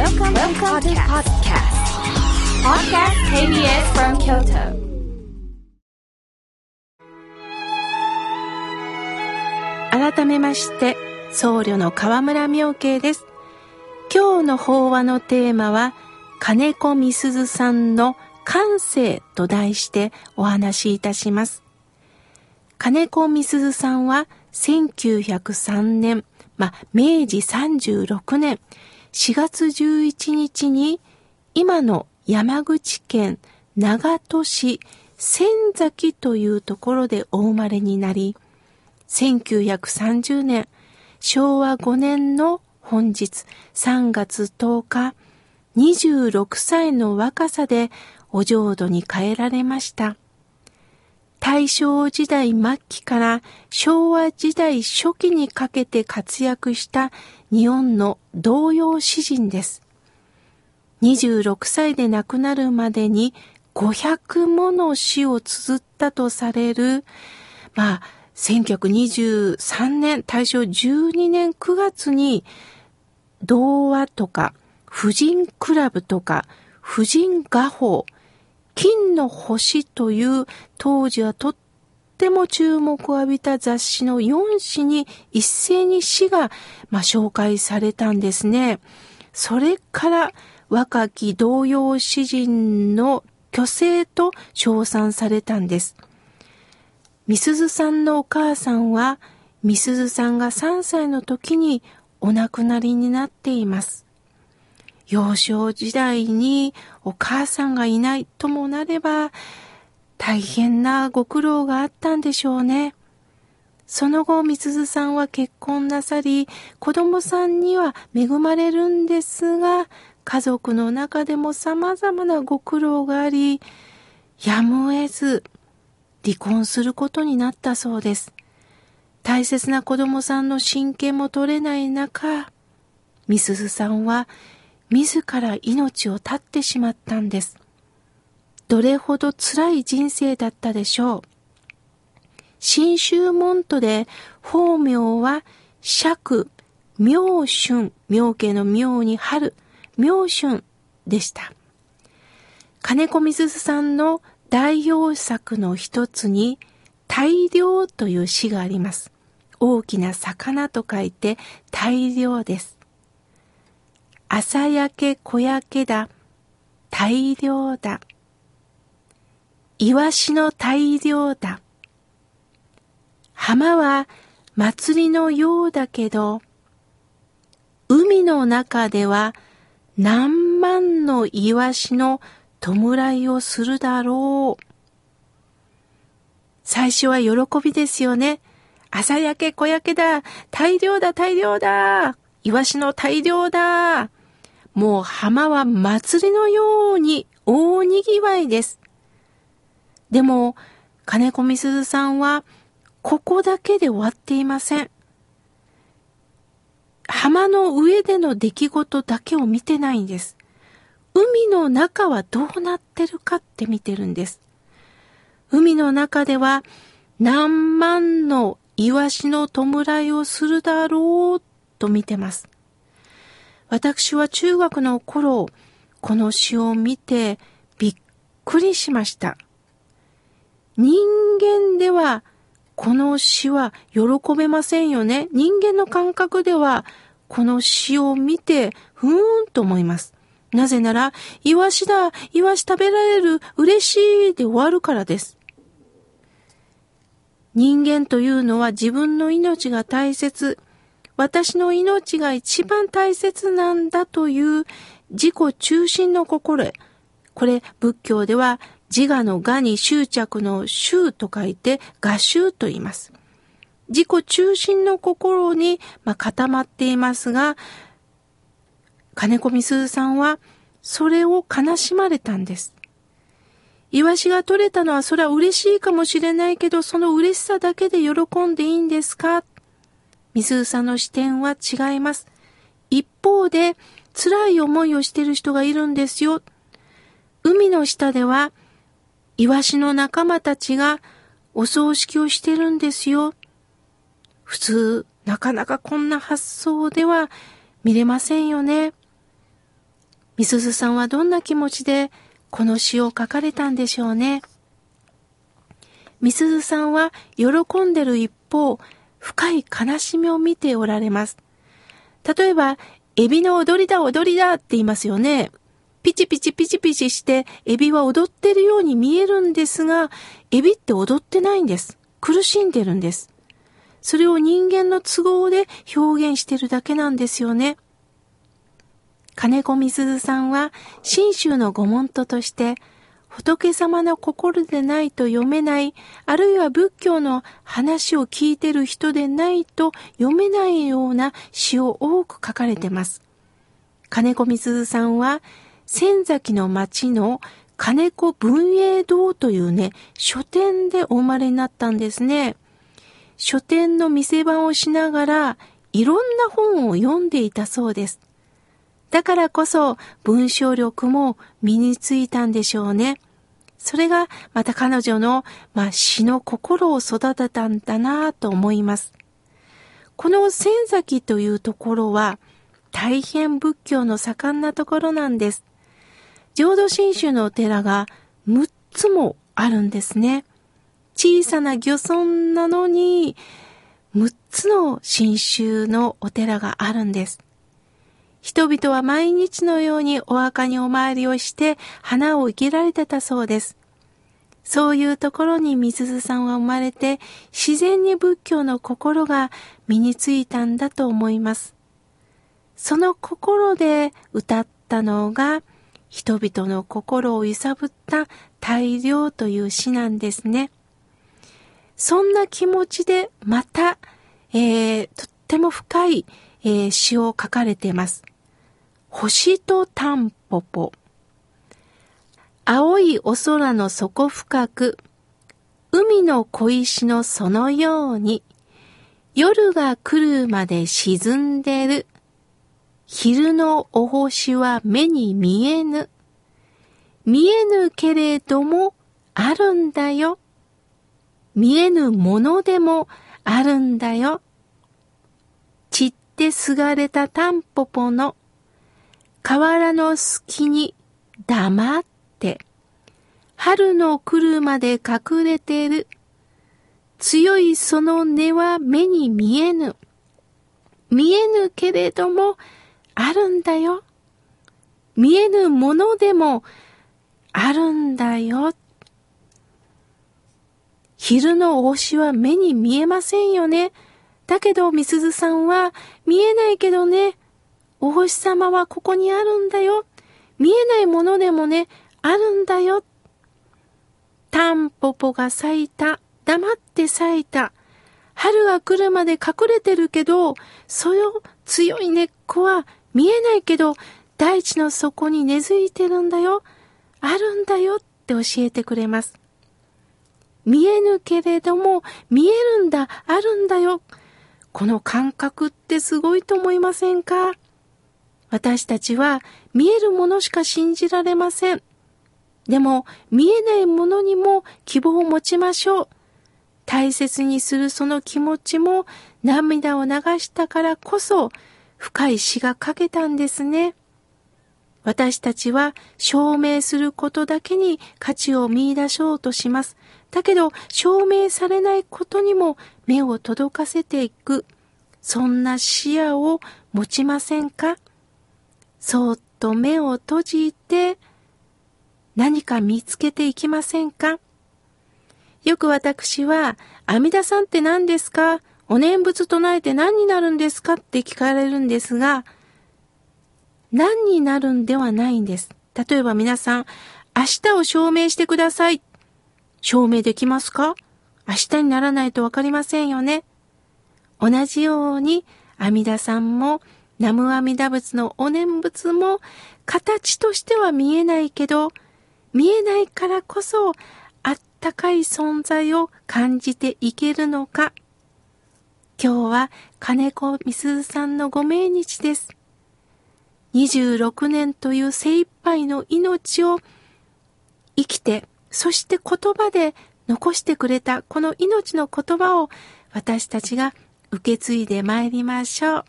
Welcome, Welcome to podcast. Podcast KBS from Kyoto. 改めまして、僧侶の河村明慶です。今日の法話のテーマは、金子みすずさんの感性と題してお話しいたします。金子みすずさんは1903年、まあ、明治36年4月11日に今の山口県長門市仙崎というところでお生まれになり、1930年昭和5年の本日3月10日26歳の若さでお浄土に帰られました。大正時代末期から昭和時代初期にかけて活躍した日本の童謡詩人です。26歳で亡くなるまでに500もの詩を綴ったとされる、まあ、1923年、大正12年9月に、童話とか、婦人クラブとか、婦人画報、金の星という当時はとっても注目を浴びた雑誌の4誌に一斉に詩が、まあ、紹介されたんですね。それから若き童謡詩人の虚勢と称賛されたんです。みすずさんのお母さんは、みすずさんが3歳の時にお亡くなりになっています。幼少時代にお母さんがいないともなれば、大変なご苦労があったんでしょうね。その後、みすずさんは結婚なさり、子供さんには恵まれるんですが、家族の中でも様々なご苦労があり、やむを得ず、離婚することになったそうです。大切な子供さんの親権も取れない中、みすずさんは自ら命を絶ってしまったんです。どれほど辛い人生だったでしょう。新州門徒で法名は釈、明春、明家の明に春、明春でした。金子みすずさんの代表作の一つに大量という詩があります。大きな魚と書いて大量です。朝焼け小焼けだ。大量だ。イワシの大量だ。浜は祭りのようだけど、海の中では何万のイワシの弔いをするだろう。最初は喜びですよね。朝焼け小焼けだ。大量だ大量だ。イワシの大量だ。もう浜は祭りのように大にぎわいです。でも、金子みすずさんは、ここだけで終わっていません。浜の上での出来事だけを見てないんです。海の中はどうなってるかって見てるんです。海の中では何万のイワシの弔いをするだろうと見てます。私は中学の頃、この詩を見てびっくりしました。人間ではこの詩は喜べませんよね。人間の感覚ではこの詩を見てふーんと思います。なぜなら、イワシだ、イワシ食べられる、嬉しいで終わるからです。人間というのは自分の命が大切、私の命が一番大切なんだという自己中心の心。これ仏教では自我の我に執着の執と書いて我執と言います。自己中心の心に、まあ、固まっていますが、金子みすずさんはそれを悲しまれたんです。イワシが取れたのはそれは嬉しいかもしれないけど、その嬉しさだけで喜んでいいんですか？みすずさんの視点は違います。一方で、辛い思いをしている人がいるんですよ。海の下では、イワシの仲間たちがお葬式をしてるんですよ。普通、なかなかこんな発想では見れませんよね。みすずさんはどんな気持ちでこの詩を書かれたんでしょうね。みすずさんは喜んでる一方、深い悲しみを見ておられます。例えば、エビの踊りだ踊りだって言いますよね。ピチピチピチピチしてエビは踊ってるように見えるんですが、エビって踊ってないんです。苦しんでるんです。それを人間の都合で表現してるだけなんですよね。金子みすずさんは、信州の御門徒として、仏様の心でないと読めない、あるいは仏教の話を聞いてる人でないと読めないような詩を多く書かれてます。金子みすずさんは、仙崎の町の金子文英堂というね、書店でお生まれになったんですね。書店の店番をしながら、いろんな本を読んでいたそうです。だからこそ文章力も身についたんでしょうね。それがまた彼女の、まあ、詩の心を育てたんだなと思います。この仙崎というところは大変仏教の盛んなところなんです。浄土真宗のお寺が6つもあるんですね。小さな漁村なのに6つの真宗のお寺があるんです。人々は毎日のようにお墓にお参りをして花を生けられてたそうです。そういうところにみすずさんは生まれて自然に仏教の心が身についたんだと思います。その心で歌ったのが人々の心を揺さぶった大量という詩なんですね。そんな気持ちでまた、えー、とっても深い、えー、詩を書かれています。星とタンポポ。青いお空の底深く、海の小石のそのように、夜が来るまで沈んでる。昼のお星は目に見えぬ。見えぬけれどもあるんだよ。見えぬものでもあるんだよ。散ってすがれたタンポポの河原の隙に黙って、春の来るまで隠れてる。強いその根は目に見えぬ。見えぬけれどもあるんだよ。見えぬものでもあるんだよ。昼のお星は目に見えませんよね。だけど、みすずさんは見えないけどね。お星様はここにあるんだよ。見えないものでもね、あるんだよ。タンポポが咲いた。黙って咲いた。春が来るまで隠れてるけど、その強い根っこは見えないけど、大地の底に根付いてるんだよ。あるんだよって教えてくれます。見えぬけれども、見えるんだ、あるんだよ。この感覚ってすごいと思いませんか？私たちは見えるものしか信じられません。でも見えないものにも希望を持ちましょう。大切にするその気持ちも涙を流したからこそ深い詩が書けたんですね。私たちは証明することだけに価値を見出そうとします。だけど証明されないことにも目を届かせていく。そんな視野を持ちませんか？そっと目を閉じて何か見つけていきませんか？よく私は、阿弥陀さんって何ですか？お念仏唱えて何になるんですか？って聞かれるんですが、何になるんではないんです。例えば皆さん、明日を証明してください。証明できますか？明日にならないとわかりませんよね。同じように、阿弥陀さんも、南無阿弥陀仏のお念仏も、形としては見えないけど、見えないからこそ、あったかい存在を感じていけるのか。今日は金子みすずさんのご命日です。26年という精一杯の命を生きて、そして言葉で残してくれたこの命の言葉を私たちが受け継いで参りましょう。